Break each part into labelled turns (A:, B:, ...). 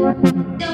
A: Don't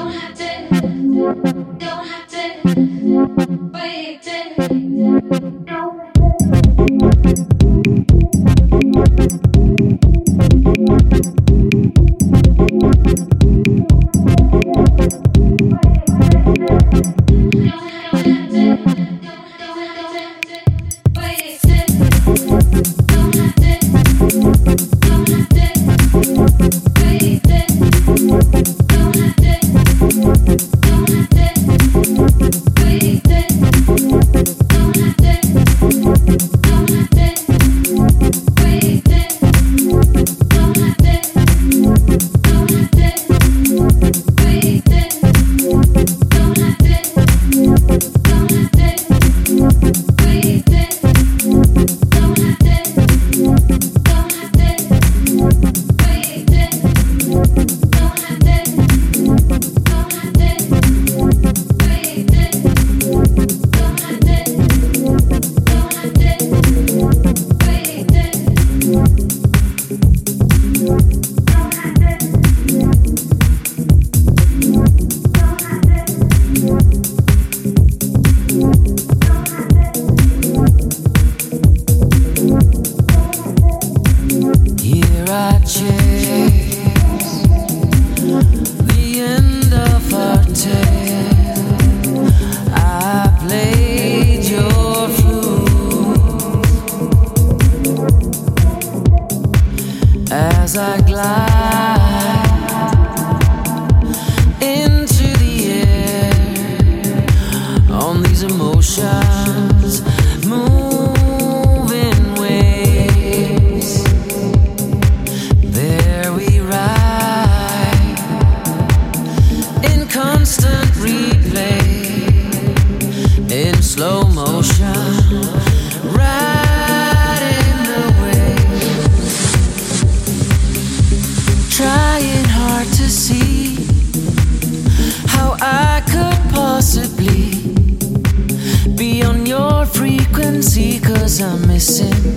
A: love you